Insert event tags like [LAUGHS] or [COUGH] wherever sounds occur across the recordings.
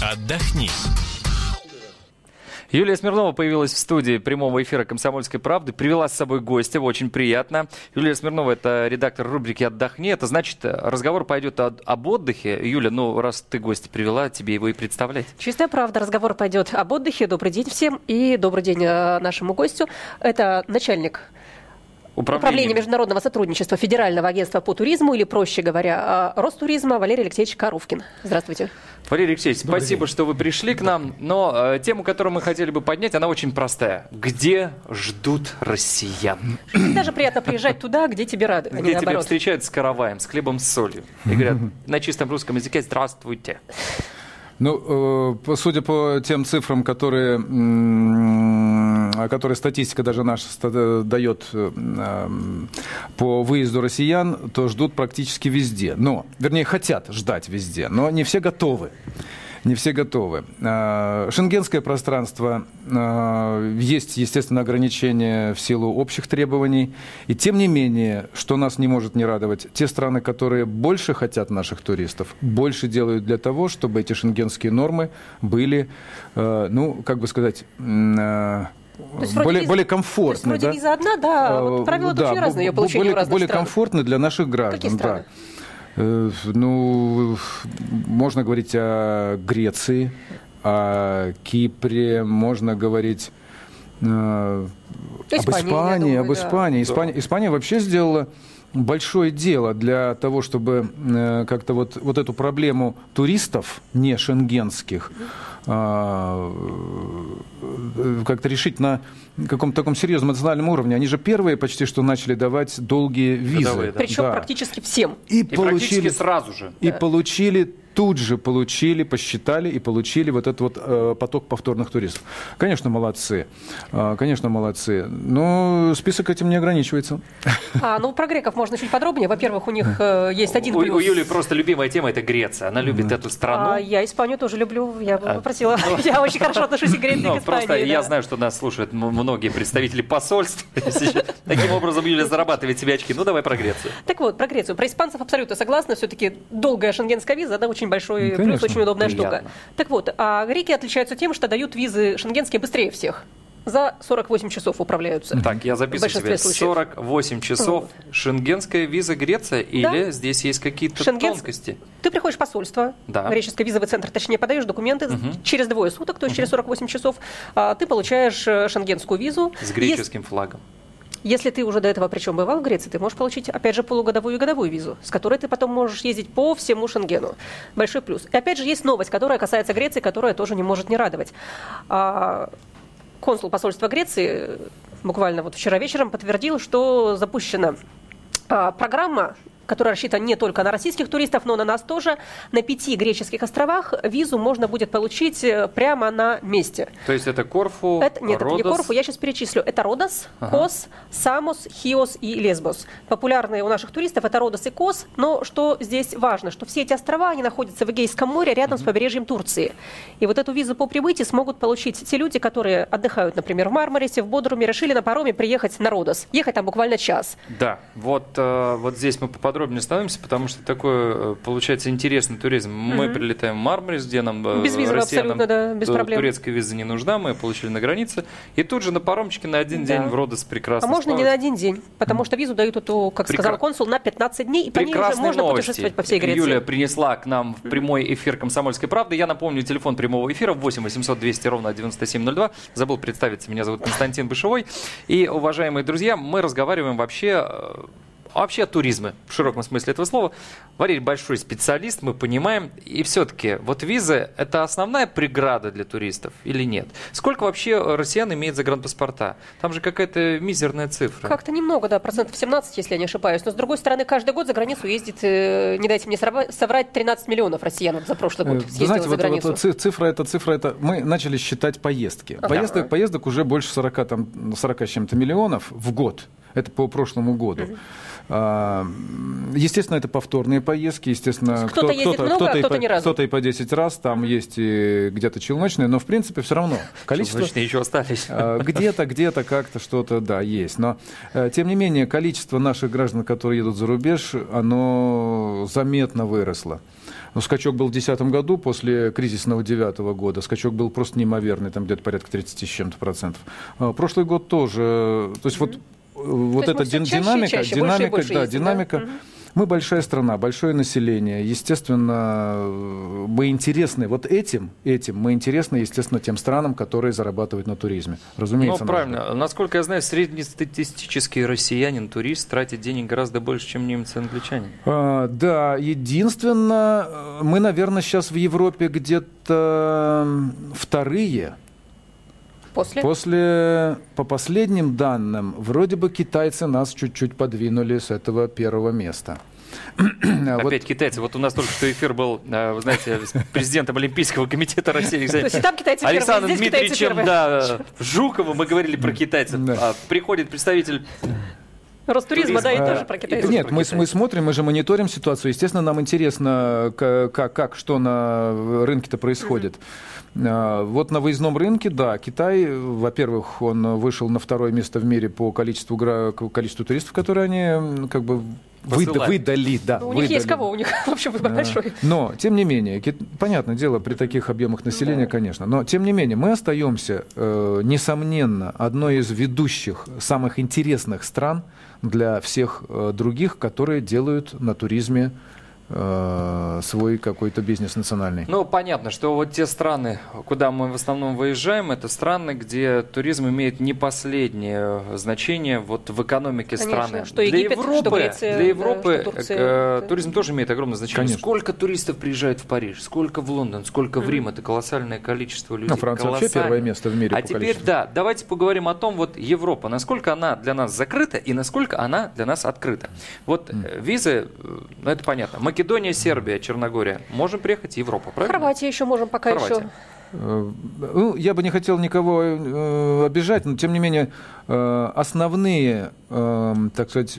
Отдохни. Юлия Смирнова появилась в студии прямого эфира «Комсомольской правды», привела с собой гостя, очень приятно. Юлия Смирнова – это редактор рубрики «Отдохни». Это значит, разговор пойдет об отдыхе. Юля, ну, раз ты гостя привела, тебе его и представлять. Чистая правда, разговор пойдет об отдыхе. Добрый день всем и добрый день э, нашему гостю. Это начальник Управление. Управление международного сотрудничества Федерального агентства по туризму, или, проще говоря, э, Ростуризма Валерий Алексеевич Карувкин. Здравствуйте. Валерий Алексеевич, Добрый спасибо, день. что вы пришли к нам. Но э, тему, которую мы хотели бы поднять, она очень простая. Где ждут россиян? Даже приятно приезжать туда, где тебе рады, а Где тебя встречают с караваем, с хлебом, с солью. И говорят [LAUGHS] на чистом русском языке «Здравствуйте». Ну, э, судя по тем цифрам, которые, которые статистика даже наша дает э, по выезду россиян, то ждут практически везде. Но, вернее, хотят ждать везде, но не все готовы не все готовы. Шенгенское пространство есть, естественно, ограничения в силу общих требований. И тем не менее, что нас не может не радовать, те страны, которые больше хотят наших туристов, больше делают для того, чтобы эти шенгенские нормы были, ну, как бы сказать, то есть более, виза, более комфортны. То есть вроде да? виза одна, да, вот правила да, очень разные ее получения более, в разных более странах. комфортны для наших граждан. Какие страны? Да. Э, ну, можно говорить о Греции, о Кипре, можно говорить э, об Испании, думаю, об Испании. Да. Испания, Испания вообще сделала большое дело для того, чтобы э, как-то вот, вот эту проблему туристов не шенгенских а, э, как-то решить на каком-то таком серьезном национальном уровне. Они же первые почти что начали давать долгие визы. Годовые, да. Причем да. практически всем. И, и получили, сразу же. И да. получили тут же получили, посчитали и получили вот этот вот э, поток повторных туристов. Конечно, молодцы. Э, конечно, молодцы. Но список этим не ограничивается. А, ну, про греков можно чуть подробнее. Во-первых, у них э, есть один плюс. У, у Юли просто любимая тема – это Греция. Она любит эту страну. А, я Испанию тоже люблю. Я а, попросила. Ну, [LAUGHS] я очень хорошо отношусь к Греции, ну, к Просто я знаю, что нас слушают многие представители посольств. [LAUGHS] Таким образом, Юля зарабатывает себе очки. Ну, давай про Грецию. Так вот, про Грецию. Про испанцев абсолютно согласна. Все-таки долгая шенгенская виза, она очень очень большой ну, плюс, очень удобная Приятно. штука. Так вот, а греки отличаются тем, что дают визы шенгенские быстрее всех за 48 часов управляются. Так, я записываю себе. Случаев. 48 часов. Вот. Шенгенская виза Греция да. или здесь есть какие-то Шенген... тонкости? Ты приходишь в посольство, да. греческий визовый центр, точнее, подаешь документы угу. через двое суток, то есть угу. через 48 часов, а, ты получаешь э, шенгенскую визу. С греческим есть... флагом. Если ты уже до этого причем бывал в Греции, ты можешь получить, опять же, полугодовую и годовую визу, с которой ты потом можешь ездить по всему Шенгену. Большой плюс. И опять же, есть новость, которая касается Греции, которая тоже не может не радовать. А, консул посольства Греции буквально вот вчера вечером подтвердил, что запущена а, программа который рассчитан не только на российских туристов, но на нас тоже. На пяти греческих островах визу можно будет получить э, прямо на месте. То есть это Корфу, это, Нет, Родос? это не Корфу, я сейчас перечислю. Это Родос, ага. Кос, Самос, Хиос и Лесбос. Популярные у наших туристов это Родос и Кос, но что здесь важно, что все эти острова, они находятся в Эгейском море, рядом угу. с побережьем Турции. И вот эту визу по прибытии смогут получить те люди, которые отдыхают, например, в Мармарисе, в Бодруме, решили на пароме приехать на Родос. Ехать там буквально час. Да, вот, э, вот здесь мы поподробнее подробнее становимся, потому что такой, э, получается, интересный туризм. Мы угу. прилетаем в Мармарис, где нам э, без визы абсолютно, да, без проблем. турецкая виза не нужна, мы получили на границе. И тут же на паромчике на один да. день в Родос прекрасно А можно сплавать. не на один день, потому что визу дают эту, как Прекра... сказал консул, на 15 дней, и по ней уже можно новости. путешествовать по всей Греции. Юлия принесла к нам в прямой эфир «Комсомольской правды». Я напомню, телефон прямого эфира 8 800 200 ровно 9702. Забыл представиться, меня зовут Константин Бышевой. И, уважаемые друзья, мы разговариваем вообще э, вообще туризма, в широком смысле этого слова. Валерий большой специалист, мы понимаем. И все-таки, вот визы – это основная преграда для туристов или нет? Сколько вообще россиян имеет загранпаспорта? Там же какая-то мизерная цифра. Как-то немного, да, процентов 17, если я не ошибаюсь. Но, с другой стороны, каждый год за границу ездит, э, не дайте мне соврать, 13 миллионов россиян за прошлый год Вы знаете, за вот, границу. Вот, цифра, это цифра, это мы начали считать поездки. Ага. Поездок, поездок уже больше 40, там, 40 с чем-то миллионов в год. Это по прошлому году. А, естественно, это повторные поездки, естественно, кто-то, кто, кто-то, много, кто-то, а кто-то, и по, кто-то и по 10 раз, там есть и где-то челночные, но в принципе все равно количество... Челночные еще остались. А, где-то, где-то как-то что-то, да, есть. Но, э, тем не менее, количество наших граждан, которые едут за рубеж, оно заметно выросло. Ну, скачок был в 2010 году, после кризисного 2009 года. Скачок был просто неимоверный, там где-то порядка 30 с чем-то процентов. А, прошлый год тоже. То есть mm-hmm. вот, вот то эта динамика, чаще, динамика, больше да, ездим, динамика. Да? Мы большая страна, большое население. Естественно, мы интересны вот этим, этим мы интересны, естественно, тем странам, которые зарабатывают на туризме. Разумеется. Ну, правильно. Нужно. Насколько я знаю, среднестатистический россиянин, турист, тратит денег гораздо больше, чем немцы и англичане. А, да, единственное, мы, наверное, сейчас в Европе где-то вторые После? После, по последним данным, вроде бы китайцы нас чуть-чуть подвинули с этого первого места. Опять вот. китайцы. Вот у нас только что эфир был, э, вы знаете, с президентом Олимпийского комитета России Александром Дмитриевичем да, Жуковым. Мы говорили про китайцев. Да. Приходит представитель Ростуризма, да, и тоже про китайцев. Нет, мы, мы смотрим, мы же мониторим ситуацию. Естественно, нам интересно, как, как что на рынке-то происходит. Mm-hmm. А, вот на выездном рынке, да, Китай, во-первых, он вышел на второе место в мире по количеству, количеству туристов, которые они как бы Выда, выдали, да. Ну, у выдали. них есть кого, у них, [LAUGHS] в общем, выбор большой. Но, тем не менее, понятное дело, при таких объемах населения, да. конечно, но, тем не менее, мы остаемся, э, несомненно, одной из ведущих, самых интересных стран для всех э, других, которые делают на туризме свой какой-то бизнес национальный. Ну, понятно, что вот те страны, куда мы в основном выезжаем, это страны, где туризм имеет не последнее значение вот в экономике Конечно, страны. Что Египет, для Европы, что Греция, для Европы да, что Турция, э, да. туризм тоже имеет огромное значение. Конечно. Сколько туристов приезжает в Париж, сколько в Лондон, сколько mm-hmm. в Рим, это колоссальное количество людей. Ну, Франция вообще первое место в мире А по теперь, количеству. да, давайте поговорим о том, вот Европа, насколько она для нас закрыта и насколько она для нас открыта. Вот mm. визы, ну это понятно. Македония, Сербия, Черногория. Можем приехать в Европу, правильно? Хорватия еще можем пока Хорватия. еще. Ну, я бы не хотел никого э, обижать, но тем не менее э, основные, э, так сказать,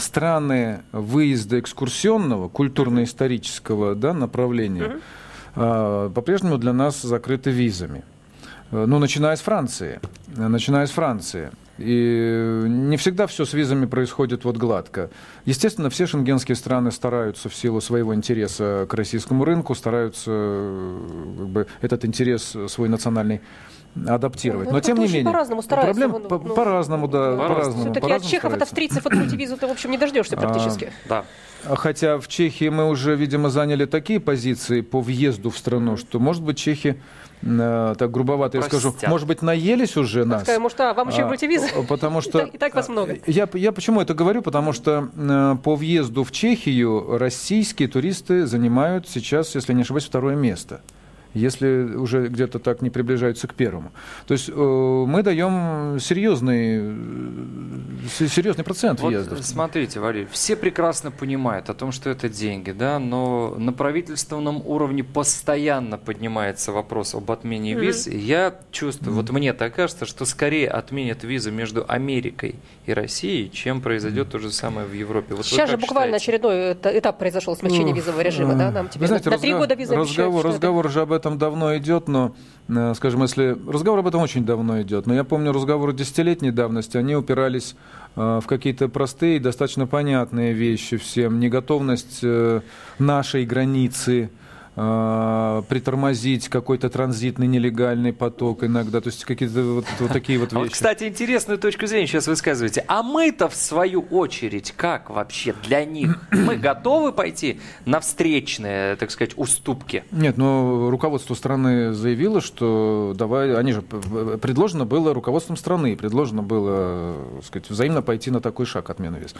страны выезда экскурсионного, культурно-исторического да, направления mm-hmm. э, по-прежнему для нас закрыты визами. Э, ну, начиная с Франции. Начиная с Франции. И не всегда все с визами происходит вот гладко. Естественно, все шенгенские страны стараются в силу своего интереса к российскому рынку, стараются как бы, этот интерес свой национальный адаптировать. Ну, Но тем не менее, по-разному стараются. проблем ну, по- ну, по-разному, да, по-разному. по-разному. Все-таки от по-разному чехов, от австрийцев, от мультивизу ты, в общем, не дождешься практически. Да. Хотя в Чехии мы уже, видимо, заняли такие позиции по въезду в страну, что, может быть, чехи э, так грубовато я скажу, Простят. может быть, наелись уже нас. Скажем, может, а, вам еще и А, мультивизы? Потому что... [LAUGHS] И так вас много. Я, я почему это говорю? Потому что э, по въезду в Чехию российские туристы занимают сейчас, если не ошибаюсь, второе место если уже где-то так не приближаются к первому. То есть э, мы даем серьезный, э, серьезный процент Вот въездов. смотрите, Валерий, все прекрасно понимают о том, что это деньги, да, но на правительственном уровне постоянно поднимается вопрос об отмене виз. И я чувствую, вот мне так кажется, что скорее отменят визы между Америкой и Россией, чем произойдет то же самое в Европе. Вот Сейчас же буквально считаете? очередной эта- этап произошел смягчение Ну, визового режима, да? Нам Вы теперь знаете, на три года визы обещают, разговор, разговор же об этом давно идет, но, э, скажем, если разговор об этом очень давно идет, но я помню разговоры десятилетней давности, они упирались э, в какие-то простые, достаточно понятные вещи всем, неготовность э, нашей границы э, притормозить какой-то транзитный нелегальный поток иногда, то есть какие-то вот, вот такие вот А вот, вещи. кстати, интересную точку зрения сейчас высказываете. А мы-то, в свою очередь, как вообще для них? Мы готовы пойти на встречные, так сказать, уступки? Нет, но руководство страны заявило, что давай, они же п- предложено было руководством страны, предложено было, так сказать, взаимно пойти на такой шаг отмены виз.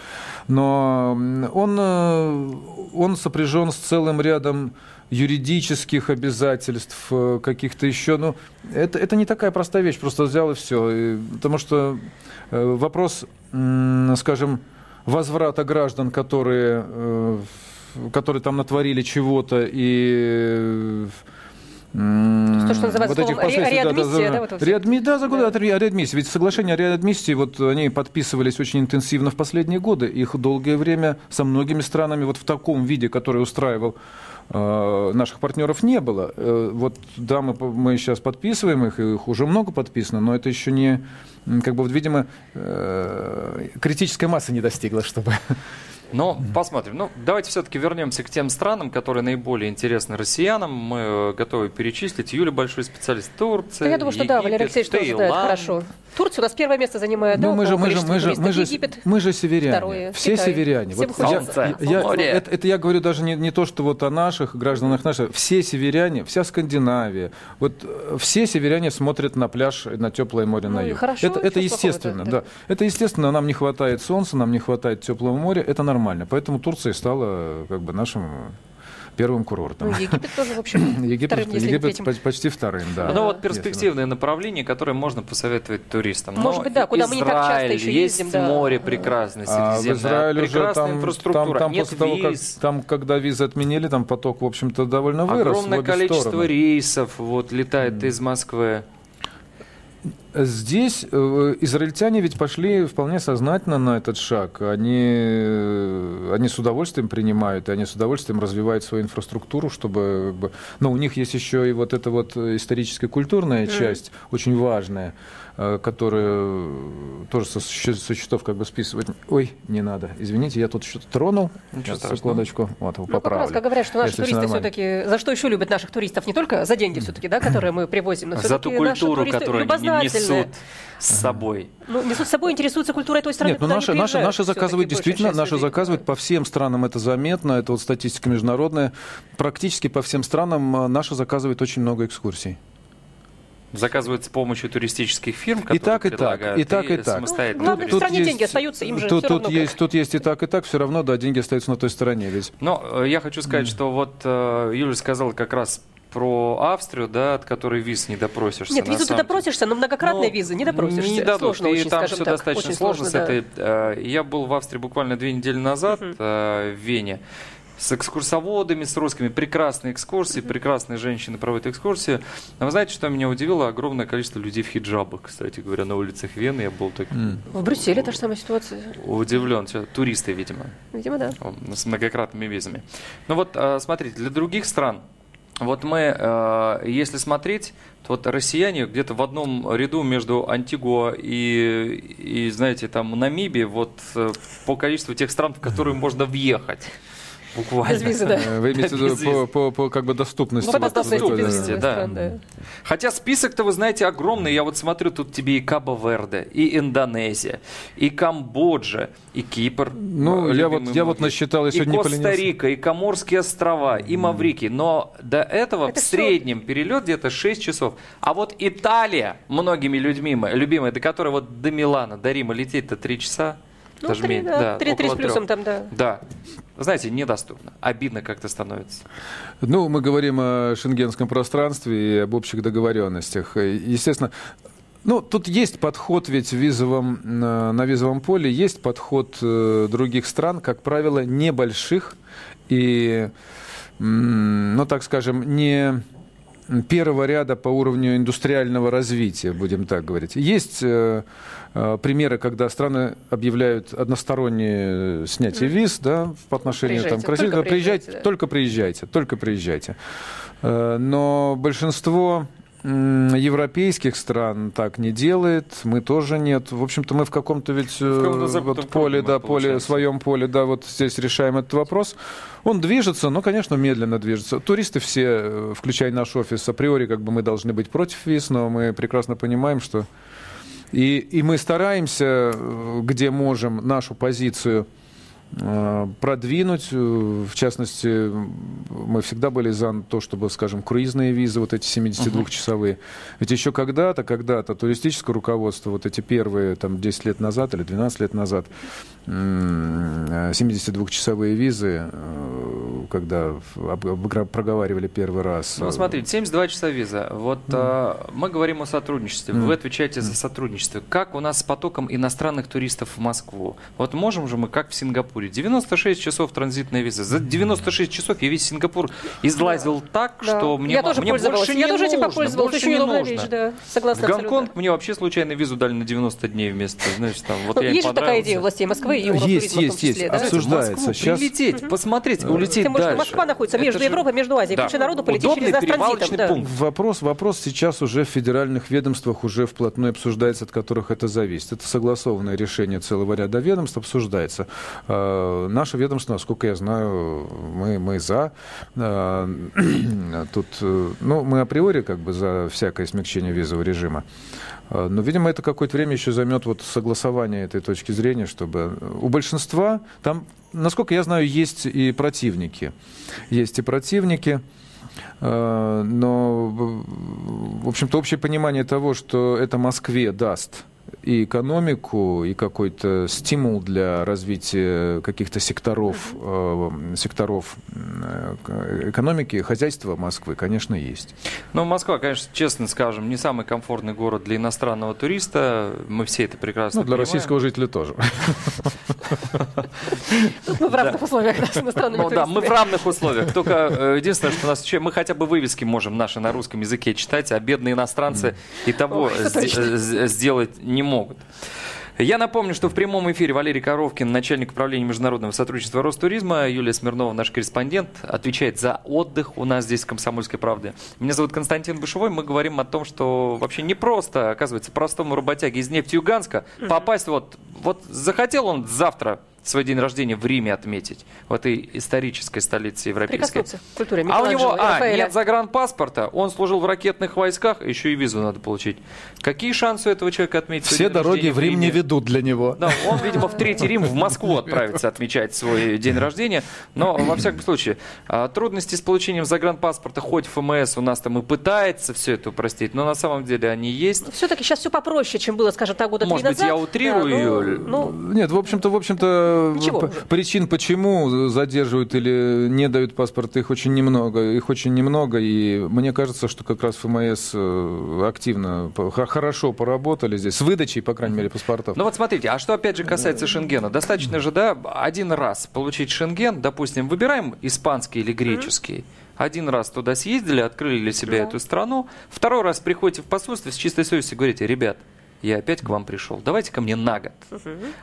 Но он, э, он сопряжен с целым рядом юридических обязательств, э, каких-то еще. Ну, это, это не такая простая вещь, просто взял и все. Потому что э, вопрос, скажем, возврата граждан, которые, э, которые там натворили чего-то и То, что называется словом ре- последствий, реадмиссия, да, вот это всё. Реадми- да, Да. ре- о реадмиссии. Ведь соглашения о реадмиссии, вот они подписывались очень интенсивно в последние годы. Их долгое время со многими странами вот в таком виде, который устраивал наших партнеров не было. Э, Вот да, мы, мы сейчас подписываем их, их уже много подписано, но это еще не, как бы, вот, видимо, э, критическая масса не достигла, чтобы [LAUGHS] Но посмотрим. Ну, давайте все-таки вернемся к тем странам, которые наиболее интересны россиянам. Мы э, готовы перечислить. Юля большой специалист Турции, я думаю, что да, Валерий Алексеевич тоже знает Таиланд. хорошо. Турция у нас первое место занимает, Ну, да, мы же, мы же, мы же, мы же, Египет. мы же северяне. второе, Все Китай. северяне. Вот я, я- море. это, это я говорю даже не, не то, что вот о наших гражданах наших. Все северяне, вся Скандинавия, вот э, все северяне смотрят на пляж, и на теплое море Ну на юг. хорошо, это, это естественно, да. да. Это естественно, нам не хватает солнца, нам не хватает теплого моря, это нормально. Поэтому Турция стала э, как бы нашим первым курортом. Ну, Египет тоже, в общем, [COUGHS] Египет, вторым, если не Египет поч- почти вторым, да. Ну вот перспективные направления, которые можно посоветовать туристам. Может Но быть, да, куда мы не так часто Израиль, еще есть ездим, да. море прекрасное, А в Средиземное, Израиле уже прекрасная там, инфраструктура, там, там нет после того, как, там, когда визы отменили, там поток, в общем-то, довольно вырос. огромное в количество стороны. рейсов вот летает из Москвы. Здесь э, израильтяне ведь пошли вполне сознательно на этот шаг. Они, э, они с удовольствием принимают, и они с удовольствием развивают свою инфраструктуру, чтобы... но у них есть еще и вот эта вот историческая культурная часть, очень важная, э, которая тоже со, со счетов как бы списывать. Ой, не надо. Извините, я тут что-то тронул. Ничего Сейчас, секундочку. Вот, Ну, как раз, поправлю. как говорят, что наши Если туристы все-таки... За что еще любят наших туристов? Не только за деньги все-таки, да, которые мы привозим, но За все-таки ту культуру, которую они несут с собой. Ну, несут с собой, интересуются культурой той страны, Нет, ну куда наши, наши, наши заказывают действительно, наши людей. заказывают по всем странам, это заметно, это вот статистика международная. Практически по всем странам э, наши заказывают очень много экскурсий. Заказывают с помощью туристических фирм, которые так, и так, и так, и так. самостоятельно Ну, главное, в туристы. стране деньги остаются, им же тут, всё тут равно есть, как. тут есть и так, и так, все равно, да, деньги остаются на той стороне. Ведь Но э, я хочу сказать, что вот э, Юля сказала как раз про Австрию, да, от которой виз не допросишься. Нет, визу ты допросишься, но многократные Ну, визы не допросишься. Не дадут, Сложно и очень, там все так. достаточно Очень сложно, с да. этой. э, Я был в Австрии буквально две недели назад э, в Вене с экскурсоводами, с русскими. Прекрасные экскурсии, прекрасные женщины проводят экскурсии. А вы знаете, что меня удивило? Огромное количество людей в хиджабах, кстати говоря, на улицах Вены. Я был так В Брюсселе та же самая ситуация. удивлен. Туристы, видимо. Видимо, да. с многократными визами. Ну вот, э, смотрите, для других стран, вот мы, э, если смотреть, то вот россияне где-то в одном ряду между Антигуа и, и знаете, там Намибией, вот э, по количеству тех стран, в которые можно въехать. Буквально. Без визы, да. э, вы имеете в виду по, по, по как бы доступности. Ну, по вот, доступности, да. стран, да. Хотя список-то, вы знаете, огромный. Я вот смотрю, тут тебе и Кабо-Верде, и Индонезия, и Камбоджа, и Кипр. Ну, э, я вот- я вот насчитал, я сегодня И не поленился. Коста-Рика, и Коморские острова, и Маврикий. Но до этого Это в среднем перелет где-то 6 часов. А вот Италия, многими людьми, любимая, до которой вот до Милана, до Рима лететь-то 3 часа. Ну, даже три, меньше, да, три, три с около плюсом трёх. там, да. Да. Знаете, недоступно. Обидно как-то становится. Ну, мы говорим о шенгенском пространстве и об общих договоренностях. Естественно, ну, тут есть подход ведь в визовом, на визовом поле, есть подход э, других стран, как правило, небольших и, ну, так скажем, не первого ряда по уровню индустриального развития, будем так говорить. Есть э, э, примеры, когда страны объявляют одностороннее снятие виз да, по отношению там, к России. Приезжайте, только приезжайте, приезжайте, да. только приезжайте, только приезжайте. Э, Но большинство европейских стран так не делает, мы тоже нет. В общем-то, мы в каком-то ведь э, каком-то замкнутом вот поле, да, поле, своем поле, да, вот здесь решаем этот вопрос. Он движется, но, конечно, медленно движется. Туристы все, э, включая наш офис, априори как бы мы должны быть против виз, но мы прекрасно понимаем, что и, и мы стараемся, э, где можем, нашу позицию э, продвинуть. Э, В частности, мы всегда были за то, чтобы, скажем, круизные визы, вот эти 72-часовые. Ведь еще когда-то, когда-то туристическое руководство, вот эти первые там, 10 лет назад или 12 лет назад, м, э, 72-часовые визы, э, когда проговаривали первый раз. Ну, э, смотрите, 72 часа виза. Вот а, мы говорим о сотрудничестве. Вы отвечаете за сотрудничество. Как у нас с потоком иностранных туристов в Москву? Вот можем же мы, как в Сингапуре, 96 часов транзитная виза. За 96 часов я весь Сингапур излазил так, Да. что мне, я тоже мне больше я не тоже этим нужно, попользовалась. больше Очень не нужно. вещь, да. В Согласна Гонконг абсолютно. мне вообще случайно визу дали на 90 дней вместо, знаешь, там, вот Ну, я есть же такая идея у властей Москвы и Есть, в есть, есть. да? В обсуждается. Москву Сейчас- прилететь, посмотреть, улететь Потому что дальше? Москва находится Это между же- Европой и между Азией. Да. Куча народу полетит Удобный через транзитом. да. пункт. Вопрос, вопрос сейчас уже в федеральных ведомствах уже вплотную обсуждается, от которых это зависит. Это согласованное решение целого ряда ведомств обсуждается. Э, Наше ведомство, насколько я знаю, мы, мы за. [CLEARS THROAT] Э, Тут, ну, мы априори как бы за всякое смягчение визового режима. Э, Но, видимо, это какое-то время еще займет вот согласование этой точки зрения, чтобы у большинства там, насколько я знаю, есть и противники. Есть и противники. Э, Но, в общем-то, общее понимание того, что это Москве даст и экономику, и какой-то стимул для развития каких-то секторов, э, секторов э, экономики, хозяйства Москвы, конечно, есть. Ну, Москва, конечно, честно скажем, не самый комфортный город для иностранного туриста. Мы все это прекрасно Ну, для понимаем. российского жителя тоже. Мы в разных условиях да, с иностранными Ну да, мы в равных условиях. Только э, единственное, что у нас еще- мы хотя бы вывески можем наши на русском языке читать, а бедные иностранцы и того э, сделать не могут. Я напомню, что в прямом эфире Валерий Коровкин, начальник управления международного сотрудничества Ростуризма, Юлия Смирнова, наш корреспондент, отвечает за отдых у нас здесь в «Комсомольской правде». Меня зовут Константин Бышевой. Мы говорим о том, что вообще не просто, оказывается, простому работяге из нефтеюганска попасть вот... Вот захотел он завтра свой день рождения в Риме отметить, в этой исторической столице европейской. Прикоснуться к культуре А у него, а, нет загранпаспорта, он служил в ракетных войсках, еще и визу надо получить. Какие шансы у этого человека отметить свой Все день дороги в Рим не ведут для него. Да, он, видимо, в Третий Рим, в Москву отправится отмечать свой день рождения. Но, во всяком случае, а, трудности с получением загранпаспорта, хоть ФМС у нас там и пытается все это упростить, но на самом деле они есть. Все-таки сейчас все попроще, чем было, скажем так, года три Может быть, назад. я утрирую, Да, ну, Юль? Ну, Нет, в общем-то, в общем-то, Ничего уже. причин, почему задерживают или не дают паспорт, их очень немного. Их очень немного, и мне кажется, что как раз ФМС э, активно, хорошо поработали здесь, с выдачей, по крайней мере, паспортов. Ну вот смотрите, а что опять же касается Шенгена? Достаточно же, да, один раз получить Шенген, допустим, выбираем испанский или греческий. Один раз туда съездили, открыли для себя Да. эту страну. Второй раз приходите в посольство с чистой совестью и говорите, ребят, я опять к вам пришел, давайте ко мне на год.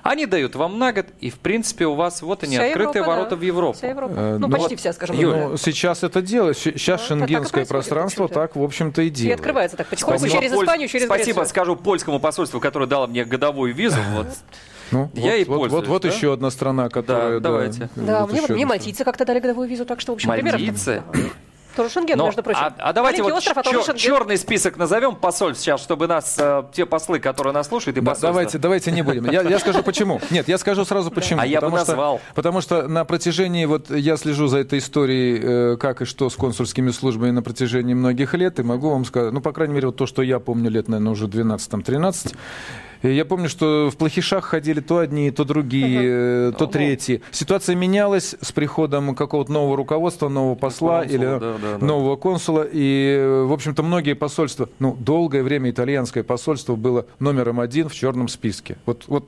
Они дают вам на год, и в принципе у вас вот они, вся открытые Европа, ворота да. в Европу. Вся Европа. Э, ну, ну почти вот, вся, скажем так. Ну, сейчас это делает. Сейчас так и шенгенское происходит, пространство так, в общем-то, и И делает. открывается так потихоньку Спасибо, через Испанию, через Спасибо, Грецию. скажу польскому посольству, которое дало мне годовую визу. Вот. Ну, Я вот, и вот, вот, пользуюсь, вот да? еще одна страна, которая... давайте. Да, вот мне, мне мальтийцы как-то дали годовую визу, так что, в общем, примеров- Мальдивцы? Тоже Шенген, Но- между прочим. а, а давайте Маленький вот остров, а чер- черный список назовем посольств сейчас, чтобы нас, э, те послы, которые нас слушают, и Да, давайте, давайте не будем. Я, я скажу почему. Нет, я скажу сразу почему. А я бы Потому что- назвал. Потому что на протяжении, вот я слежу за этой историей, э, как и что с консульскими службами на протяжении многих лет, и могу вам сказать, ну, по крайней мере, вот то, что я помню лет, наверное, уже 12-13, и я помню, что в плохишах ходили то одни, то другие, [LAUGHS] э, то Ну, третьи. Ситуация менялась с приходом какого-то нового руководства, нового посла Консула, или да, да, да. нового консула. И, э, в общем-то, многие посольства, ну, долгое время итальянское посольство было номером один в черном списке. Вот, вот,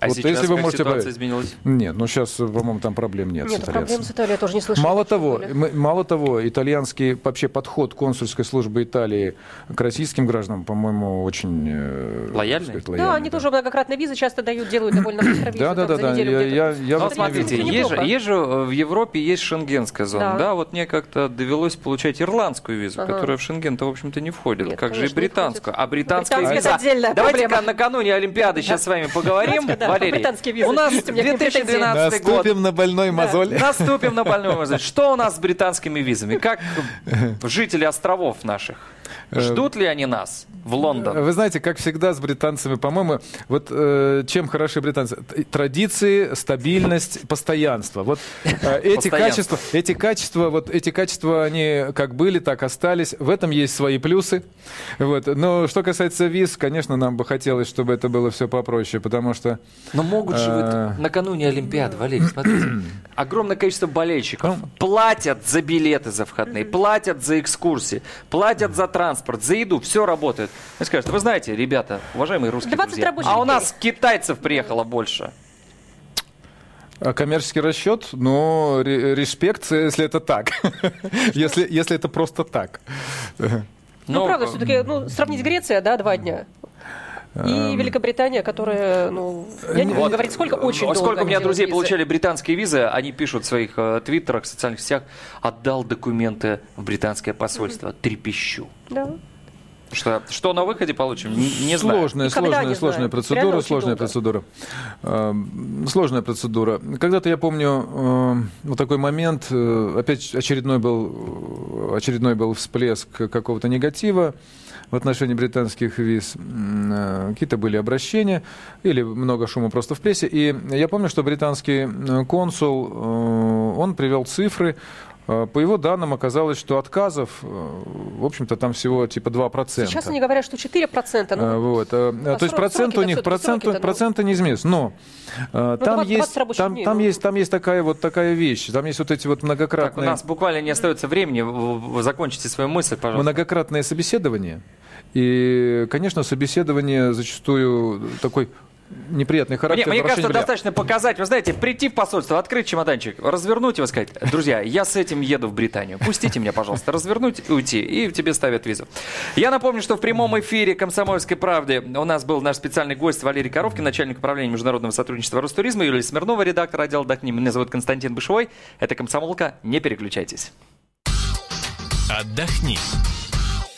А вот сейчас если вы как можете ситуация изменилась? Нет, ну сейчас, по-моему, там проблем нет, Нет, с проблем итальянцами. с Италией я тоже не слышала. Мало того, мы- мало того, итальянский вообще подход консульской службы Италии к российским гражданам, по-моему, очень э, Лояльный? сказать, Да, лояльный, они тоже многократно визы часто дают, делают довольно быстро визы. Да, да, да, да. Я, я, я Ну, вот смотрите, видел. есть же, неплохо. есть же э, в Европе есть шенгенская зона, Да. да. вот мне как-то довелось получать ирландскую визу, которая в шенген-то, в общем-то, не входит. Как же и британскую. А британская виза... Давайте-ка накануне Олимпиады сейчас с вами поговорим, да, Валерий. британские визы. У нас Есть у меня к ним претензии. 2012 год. Наступим на больной мозоль. Наступим на больную мозоль. Что у нас с британскими визами? Как [LAUGHS] жители островов наших? Ждут ли они нас в Лондон? Вы знаете, как всегда с британцами, по-моему, вот э, чем хороши британцы? Традиции, стабильность, постоянство. Вот э, [LAUGHS] эти Постоянство. качества, эти качества, вот эти качества, они как были, так остались. В этом есть свои плюсы. Вот. Но что касается виз, конечно, нам бы хотелось, чтобы это было все попроще, потому что Но могут же А. вот накануне Олимпиады, Валерий, смотрите, [CLEARS THROAT] огромное количество болельщиков платят за билеты за входные, платят за экскурсии, платят за транспорт, за еду, все работает. Вы скажете, вы знаете, ребята, уважаемые русские 20 друзья, рабочих а у нас китайцев приехало больше. А коммерческий расчет, ну, ре- респект, если это так. [LAUGHS] если, если это просто так. Ну, Но, правда, все-таки, ну, сравнить Греция, да, два дня. И Великобритания, которая, ну, я не буду говорить, сколько, очень долго Сколько у меня друзей визы. получали британские визы, они пишут в своих э, твиттерах, социальных сетях, отдал документы в британское посольство, трепещу. Да. Что, что на выходе получим, не, не знаю. Сложная, Никогда сложная, не сложная знаем. процедура, Реально сложная долго. процедура. Эм, Сложная процедура. Когда-то я помню эм, вот такой момент, э, опять очередной был, э, очередной был всплеск какого-то негатива в отношении британских виз. Э, Какие-то были обращения или много шума просто в прессе. И я помню, что британский э, консул, э, он привел цифры, по его данным оказалось, что отказов, э, в общем-то, там всего типа 2%. Сейчас они говорят, что 4%. Ну, А, Вот. э, То есть процент у них, процент, ну. проценты не изменятся. Но э, там 20 есть, там, дней, там ну. есть, там есть такая вот такая вещь. Там есть вот эти вот Так, у многократные, нас буквально не остается времени. В- в- Закончите свою мысль, пожалуйста. многократные собеседования. И, конечно, собеседование зачастую такой неприятный Мне, характер. мне в кажется, бля- достаточно показать, вы знаете, прийти в посольство, открыть чемоданчик, развернуть его, сказать, друзья, я с этим еду в Британию, пустите меня, пожалуйста, развернуть и уйти, и тебе ставят визу. Я напомню, что в прямом эфире «Комсомольской правды» у нас был наш специальный гость Валерий Коровкин, начальник управления международного сотрудничества Ростуризма, Юлия Смирнова, редактор отдела «Отдохни». Меня зовут Константин Бышевой, это «Комсомолка», не переключайтесь. Отдохни.